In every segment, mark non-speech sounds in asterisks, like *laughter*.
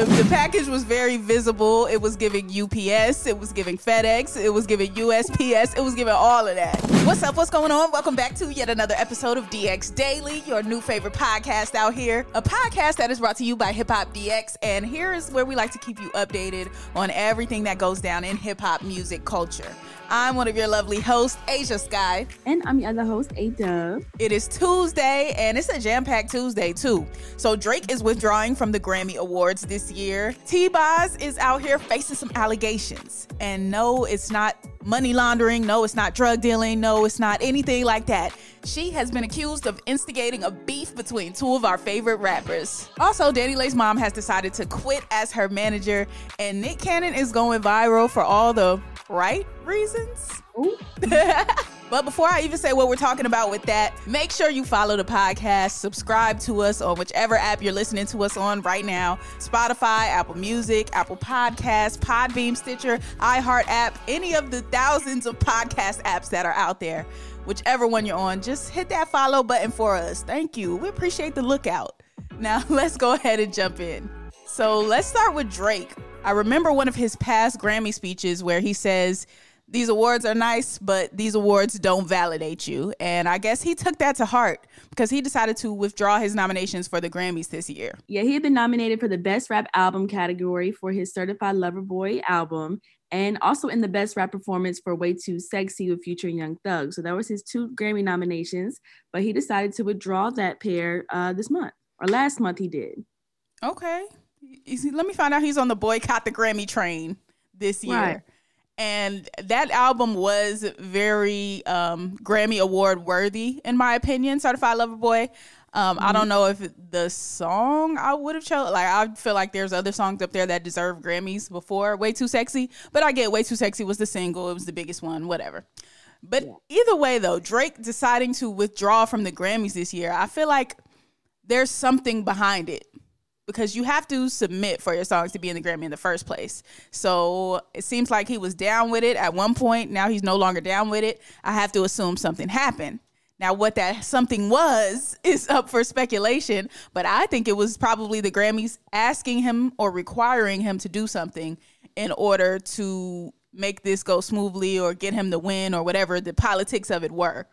The, the package was very visible. It was giving UPS, it was giving FedEx, it was giving USPS, it was giving all of that. What's up? What's going on? Welcome back to yet another episode of DX Daily, your new favorite podcast out here. A podcast that is brought to you by Hip Hop DX. And here is where we like to keep you updated on everything that goes down in hip hop music culture. I'm one of your lovely hosts, Ashia Skye. And I'm your other host, A Dub. It is Tuesday, and it's a jam packed Tuesday, too. So, Drake is withdrawing from the Grammy Awards this year. T Boz is out here facing some allegations. And no, it's not money laundering. No, it's not drug dealing. No, it's not anything like that. She has been accused of instigating a beef between two of our favorite rappers. Also, DaniLeigh's mom has decided to quit as her manager, and Nick Cannon is going viral for all the right reasons. *laughs* but before I even say what we're talking about with that, make sure you follow the podcast, subscribe to us on whichever app you're listening to us on right now Spotify, Apple Music, Apple Podcasts, Podbean, Stitcher, iHeart app, any of the thousands of podcast apps that are out there. Whichever one you're on, just hit that follow button for us. Thank you. We appreciate the lookout. Now, *laughs* let's go ahead and jump in. So, let's start with Drake. I remember one of his past Grammy speeches where he says, these awards are nice, but these awards don't validate you. And I guess he took that to heart because he decided to withdraw his nominations for the Grammys this year. Yeah, he had been nominated for the Best Rap Album category for his Certified Lover Boy album and also in the Best Rap Performance for Way Too Sexy with Future and Young Thug. So that was his two Grammy nominations, but he decided to withdraw that pair uh, this month or last month he did. Okay. Let me find out he's on the boycott the Grammy train this year. Right and that album was very um, Grammy Award worthy in my opinion. Certified Lover Boy. Um, mm-hmm. I don't know if the song I would have chosen. Like I feel like there's other songs up there that deserve Grammys before "Way Too Sexy," but I get "Way Too Sexy" was the single. It was the biggest one. Whatever. But yeah. either way, though, Drake deciding to withdraw from the Grammys this year, I feel like there's something behind it because you have to submit for your songs to be in the Grammy in the first place. So it seems like he was down with it at one point. Now he's no longer down with it. I have to assume something happened. Now, what that something was *laughs* is up for speculation, but I think it was probably the Grammys asking him or requiring him to do something in order to make this go smoothly or get him the win or whatever the politics of it were.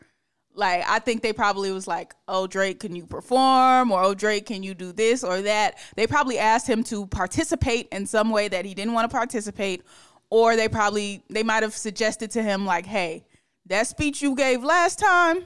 Like I think they probably was like, "Oh Drake, can you perform?" or "Oh Drake, can you do this or that?" They probably asked him to participate in some way that he didn't want to participate, or they probably they might have suggested to him like, "Hey, that speech you gave last time,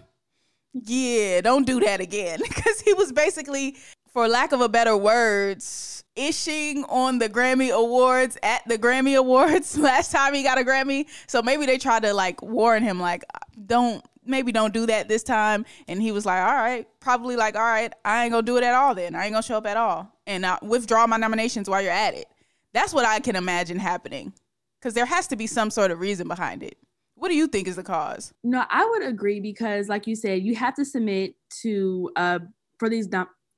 yeah, don't do that again." *laughs* Cuz he was basically for lack of a better words, ishing on the Grammy Awards at the Grammy Awards *laughs* last time he got a Grammy. So maybe they tried to like warn him like don't maybe don't do that this time. And he was like, all right, probably like, all right, I ain't gonna do it at all then. I ain't gonna show up at all. And I withdraw my nominations while you're at it. That's what I can imagine happening. Cause there has to be some sort of reason behind it. What do you think is the cause? No, I would agree because like you said, you have to submit to uh for these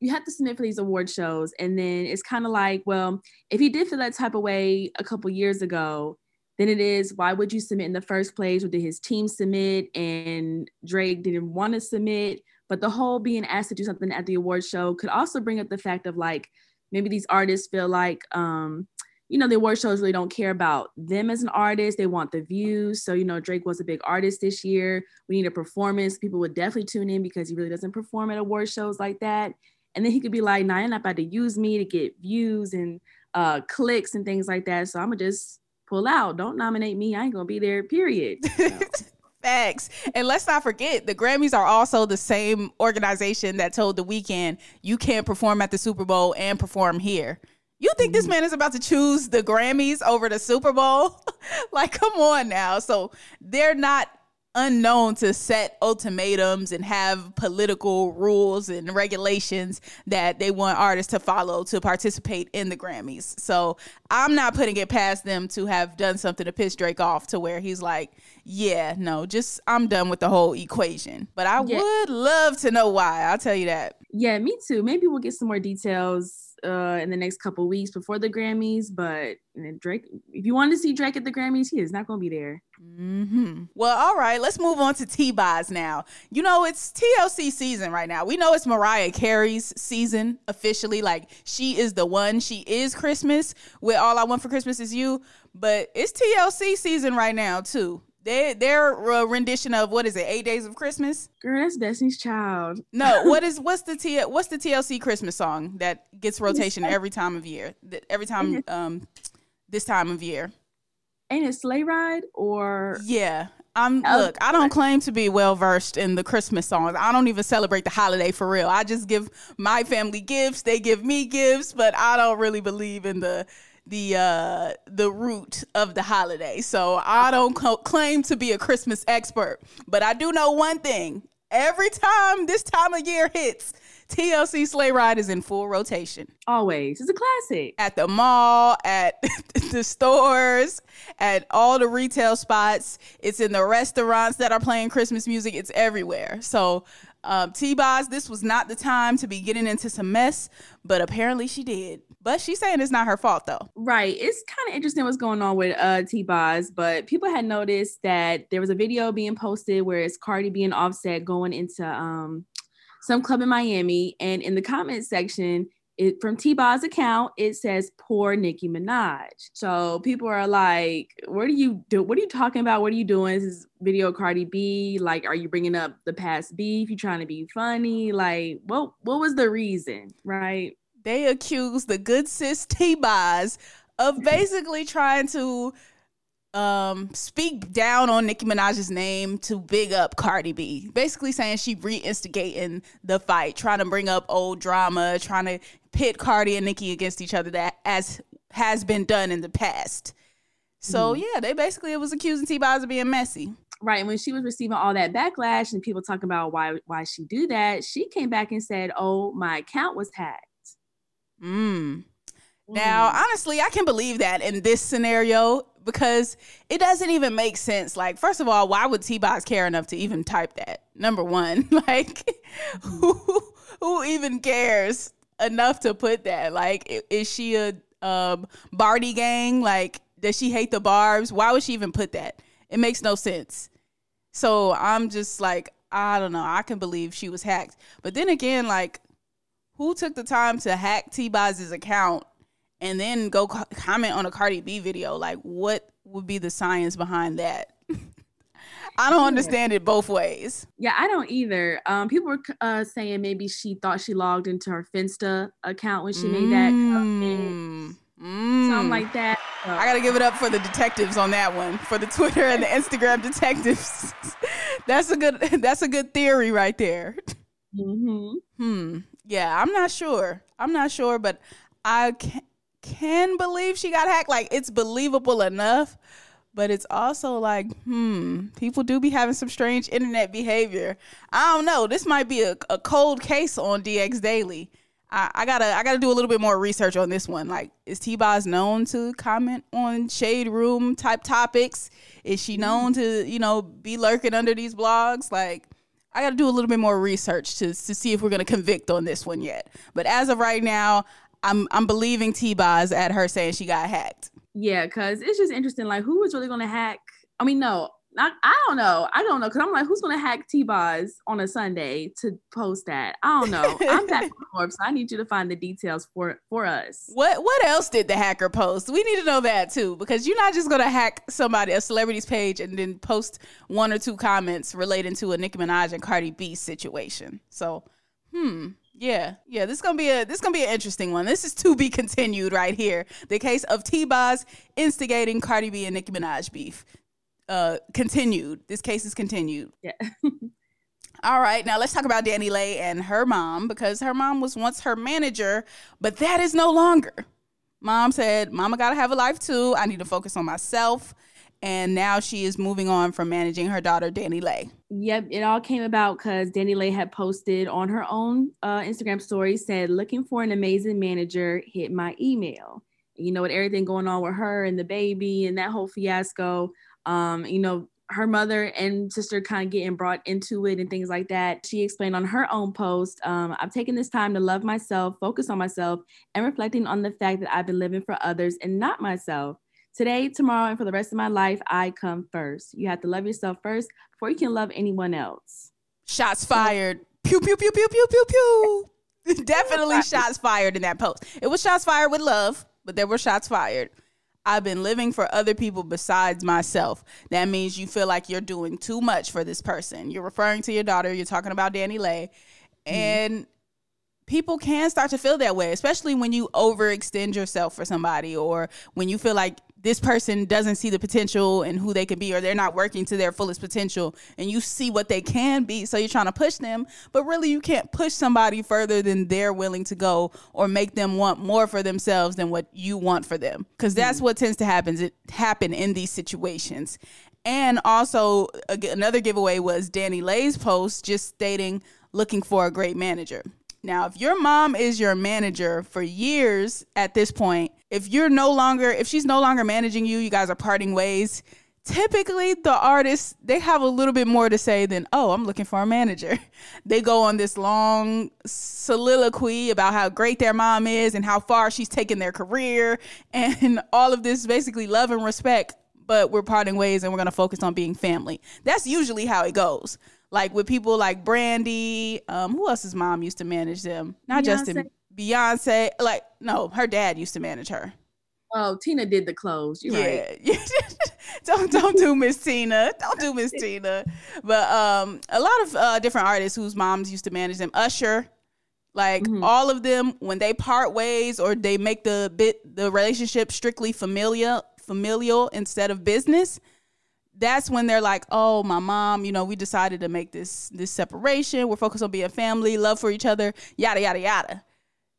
you have to submit for these award shows and then it's kind of like well if he did feel that type of way a couple years ago than it is why would you submit in the first place or did his team submit and drake didn't want to submit but the whole being asked to do something at the award show could also bring up the fact of like maybe these artists feel like um you know, the award shows really don't care about them as an artist. They want the views. So, you know, Drake was a big artist this year. We need a performance. People would definitely tune in because he really doesn't perform at award shows like that. And then he could be like, nah, you're not about to use me to get views and uh, clicks and things like that. So I'm gonna just pull out. Don't nominate me. I ain't gonna be there, period. *laughs* Facts. And let's not forget, the Grammys are also the same organization that told The Weeknd you can't perform at the Super Bowl and perform here. You think this mm-hmm. man is about to choose the Grammys over the Super Bowl? *laughs* like, come on now. So they're not unknown to set ultimatums and have political rules and regulations that they want artists to follow to participate in the Grammys. So I'm not putting it past them to have done something to piss Drake off to where he's like, yeah, no, just I'm done with the whole equation. But I yeah. would love to know why. I'll tell you that. Yeah, me too. Maybe we'll get some more details uh, in the next couple weeks before the Grammys. But Drake, if you want to see Drake at the Grammys, he is not going to be there. Mm-hmm. Well, all right, let's move on to T-Boz now. You know, it's TLC season right now. We know it's Mariah Carey's season officially. Like, she is the one. She is Christmas with All I Want for Christmas Is You. But it's TLC season right now, too. They their uh, rendition of what is it? Eight Days of Christmas. Girl, that's Destiny's Child. No, *laughs* what is what's the T what's the TLC Christmas song that gets rotation every time of year? Every time um this time of year. Ain't it Sleigh Ride or Yeah. I'm oh, look, I don't claim to be well versed in the Christmas songs. I don't even celebrate the holiday for real. I just give my family gifts, they give me gifts, but I don't really believe in the the uh the root of the holiday. So I don't co- claim to be a Christmas expert, but I do know one thing. Every time this time of year hits, TLC Sleigh Ride is in full rotation. Always. It's a classic. At the mall, at *laughs* the stores, at all the retail spots. It's in the restaurants that are playing Christmas music. It's everywhere. So um, T-Boz, this was not the time to be getting into some mess, but apparently she did. But she's saying it's not her fault though. Right. It's kind of interesting what's going on with uh T-Boz, but people had noticed that there was a video being posted where it's Cardi B and Offset going into um some club in Miami, and in the comment section, it from T-Boz account, it says poor Nicki Minaj. So people are like, what are you do? What are you talking about? What are you doing? Is this video Cardi B? Like, are you bringing up the past beef? You trying to be funny? Like, what what was the reason? Right? They accused the good sis *laughs* T-Boz of *laughs* basically trying to um speak down on Nicki Minaj's name to big up Cardi B. Basically saying she re-instigating the fight, trying to bring up old drama, trying to pit Cardi and Nicki against each other that as has been done in the past. So mm-hmm. yeah, they basically it was accusing T-Boz of being messy. Right. And when she was receiving all that backlash and people talking about why why she do that, she came back and said, Oh, my account was hacked. Mm. Now, mm. honestly, I can believe that in this scenario because it doesn't even make sense. Like, first of all, why would T-Boz care enough to even type that? Number one, *laughs* like, who who even cares enough to put that? Like, is she a um, Bardi gang? Like, does she hate the Barbs? Why would she even put that? It makes no sense. So I'm just like, I don't know. I can believe she was hacked, but then again, like, who took the time to hack T-Boz's account and then go co- comment on a Cardi B video. Like, what would be the science behind that? *laughs* I don't understand it both ways. Yeah, I don't either. Um, people were uh, saying maybe she thought she logged into her Finsta account when she made that. Mm. Something like that. So. I gotta give it up for the detectives on that one, for the Twitter and the Instagram detectives. *laughs* that's a good. *laughs* That's a good theory right there. Mm-hmm. Hmm. Yeah, I'm not sure. I'm not sure, but I can can believe she got hacked. Like it's believable enough, but it's also like, hmm, people do be having some strange internet behavior. I don't know. This might be a, a cold case on DX Daily. I, gotta I gotta do a little bit more research on this one. Like, is T Boz known to comment on shade room type topics? Is she known to, you know, be lurking under these blogs? Like, I got to do a little bit more research to to see if we're going to convict on this one yet. But as of right now, I'm I'm believing T-Boz at her saying she got hacked. Yeah, because it's just interesting. Like, who was really going to hack? I mean, no, I, I don't know. I don't know because I'm like, who's gonna hack T-Boz on a Sunday to post that? I don't know. I'm back forth, *laughs* so I need you to find the details for for us. What what else did the hacker post? We need to know that too because you're not just gonna hack somebody a celebrity's page and then post one or two comments relating to a Nicki Minaj and Cardi B situation. So, hmm. Yeah, yeah, this is gonna be a this is gonna be an interesting one. This is to be continued right here. The case of T-Boz instigating Cardi B and Nicki Minaj beef uh, continued. This case is continued. Yeah. *laughs* All right, now let's talk about DaniLeigh and her mom because her mom was once her manager, but that is no longer. Mom said, Mama got to have a life too. I need to focus on myself. And now she is moving on from managing her daughter, DaniLeigh. Yep, it all came about because DaniLeigh had posted on her own uh, Instagram story, said, Looking for an amazing manager, hit my email. You know, with everything going on with her and the baby and that whole fiasco, um, you know, her mother and sister kind of getting brought into it and things like that. She explained on her own post, um, I've taken this time to love myself, focus on myself, and reflecting on the fact that I've been living for others and not myself. Today, tomorrow, and for the rest of my life, I come first. You have to love yourself first before you can love anyone else. Shots fired. Pew, pew, pew, pew, pew, pew, pew. *laughs* Definitely shots fired in that post. It was shots fired with love, but there were shots fired. I've been living for other people besides myself. That means you feel like you're doing too much for this person. You're referring to your daughter, you're talking about DaniLeigh, and mm-hmm. people can start to feel that way, especially when you overextend yourself for somebody or when you feel like this person doesn't see the potential and who they can be or they're not working to their fullest potential and you see what they can be so you're trying to push them but really you can't push somebody further than they're willing to go or make them want more for themselves than what you want for them. Because that's mm-hmm. what tends to happen it happen in these situations. And also another giveaway was DaniLeigh's post just stating looking for a great manager. Now, if your mom is your manager for years at this point, if you're no longer, if she's no longer managing you, you guys are parting ways. Typically, the artists they have a little bit more to say than, "Oh, I'm looking for a manager." *laughs* They go on this long soliloquy about how great their mom is and how far she's taken their career, *laughs* and all of this basically love and respect. But we're parting ways, and we're gonna focus on being family. That's usually how it goes like with people like Brandy. Um, who else's mom used to manage them? Not Beyonce. Justin, Beyonce. Like no, her dad used to manage her. Oh, Tina did the clothes. You're yeah. right. *laughs* don't don't do Miss Tina. Don't do Miss Tina. But um, a lot of uh, different artists whose moms used to manage them. Usher, like mm-hmm. all of them, when they part ways or they make the bit the relationship strictly familial familial instead of business, that's when they're like, "Oh, my mom, you know, we decided to make this this separation. We're focused on being family, love for each other, yada yada yada."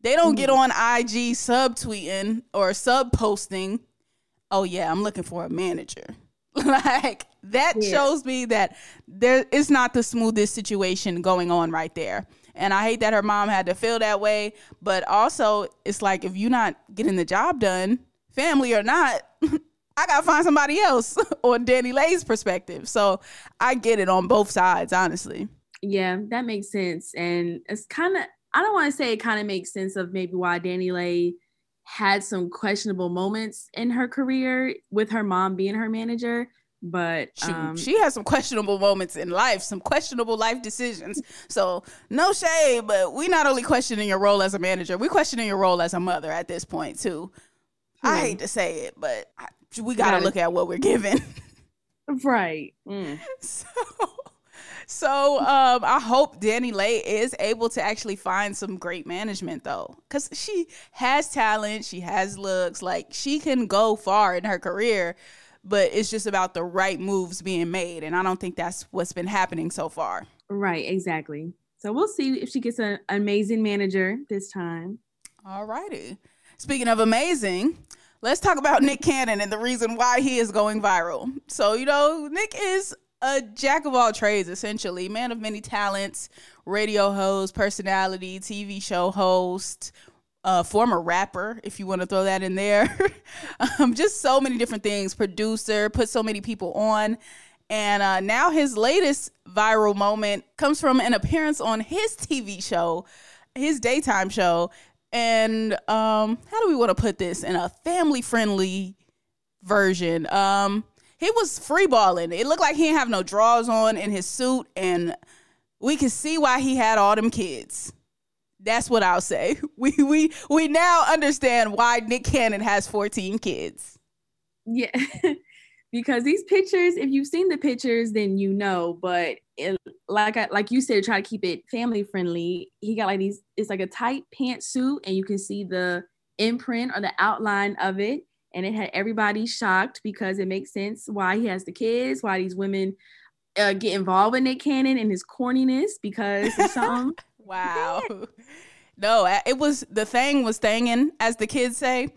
They don't mm get on IG sub tweeting or sub posting, "Oh yeah, I'm looking for a manager." *laughs* like that yeah. shows me that there is not the smoothest situation going on right there. And I hate that her mom had to feel that way, but also it's like if you're not getting the job done, family or not, *laughs* I gotta find somebody else *laughs* on DaniLeigh's perspective. So I get it on both sides, honestly. Yeah, that makes sense. And it's kind of I don't want to say it kind of makes sense of maybe why DaniLeigh had some questionable moments in her career with her mom being her manager. But um, she, she has some questionable moments in life, some questionable life decisions. So no shade, but we not only questioning your role as a manager, we questioning your role as a mother at this point too. I hate to say it, but I, we got to look at what we're given. *laughs* right. Mm. So, so um, I hope DaniLeigh is able to actually find some great management though, because she has talent, she has looks, like she can go far in her career. But it's just about the right moves being made, and I don't think that's what's been happening so far. Right. Exactly. So we'll see if she gets an amazing manager this time. All righty. Speaking of amazing, let's talk about Nick Cannon and the reason why he is going viral. So, you know, Nick is a jack of all trades, essentially, man of many talents, radio host, personality, TV show host, uh, former rapper, if you want to throw that in there. *laughs* um, just so many different things, producer, put so many people on. And uh, now his latest viral moment comes from an appearance on his TV show, his daytime show, and um, how do we want to put this in a family friendly version? Um, he was free balling. It looked like he didn't have no drawers on in his suit, and we can see why he had all them kids. That's what I'll say. *laughs* We we we now understand why Nick Cannon has 14 kids. Yeah. *laughs* because these pictures, if you've seen the pictures, then you know. But it, like I, like you said, try to keep it family friendly. He got like these. It's like a tight pantsuit, and you can see the imprint or the outline of it. And it had everybody shocked because it makes sense why he has the kids, why these women uh, get involved with Nick Cannon and his corniness because *laughs* wow. No, it was the thing was thanging, as the kids say.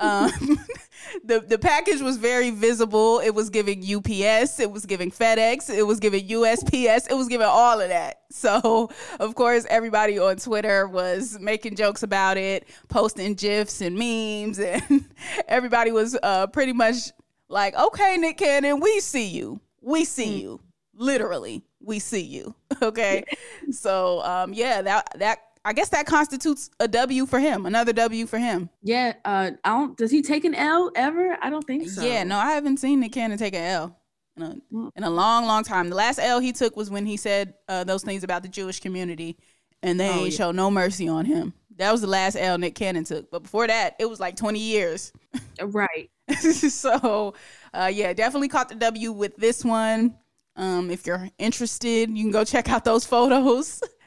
Um, *laughs* the the package was very visible. It was giving UPS, it was giving FedEx, it was giving USPS, it was giving all of that. *laughs* So of course, everybody on Twitter was making jokes about it, posting gifs and memes, *laughs* and everybody was uh, pretty much like, "Okay, Nick Cannon, we see you, we see mm. you, literally, we see you." Okay, so um, yeah, that that I guess that constitutes a W for him, another W for him. Yeah, uh, I don't. Does he take an L ever? I don't think so. Yeah, no, I haven't seen Nick Cannon take an L in a, mm. in a long, long time. The last L he took was when he said uh, those things about the Jewish community, and they oh, ain't yeah. show no mercy on him. That was the last L Nick Cannon took. But before that, it was like twenty years. Uh, right. *laughs* so, uh, yeah, definitely caught the W with this one. Um, if you're interested, you can go check out those photos. *laughs*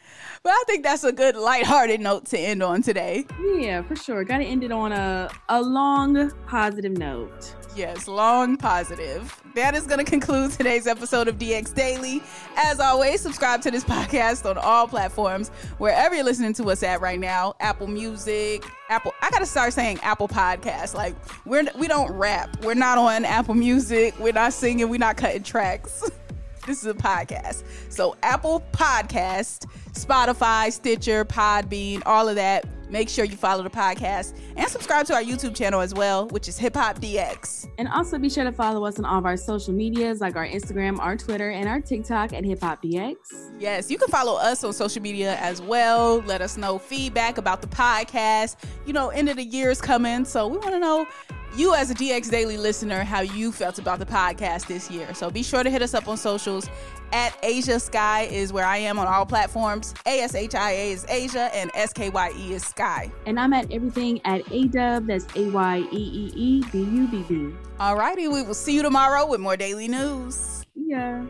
But I think that's a good lighthearted note to end on today. Yeah, for sure. Got to end it on a, a long positive note. Yes, long positive. That is going to conclude today's episode of DX Daily. As always, subscribe to this podcast on all platforms, wherever you're listening to us at right now. Apple Music, Apple. I got to start saying Apple Podcast. Like we're we don't rap. We're not on Apple Music. We're not singing. We're not cutting tracks. *laughs* this is a podcast. So Apple Podcast, Spotify, Stitcher, Podbean, all of that. Make sure you follow the podcast and subscribe to our YouTube channel as well, which is Hip Hop DX. And also be sure to follow us on all of our social medias like our Instagram, our Twitter, and our TikTok at Hip Hop DX. Yes, you can follow us on social media as well. Let us know feedback about the podcast. You know, end of the year is coming, so we want to know you as a DX Daily listener how you felt about the podcast this year. So be sure to hit us up on socials. At Ashia Skye is where I am on all platforms. A S H I A is Ashia and S K Y E is Skye. And I'm at everything at A Dub. That's A Y E E E B U B B. All righty. We will see you tomorrow with more daily news. Yeah.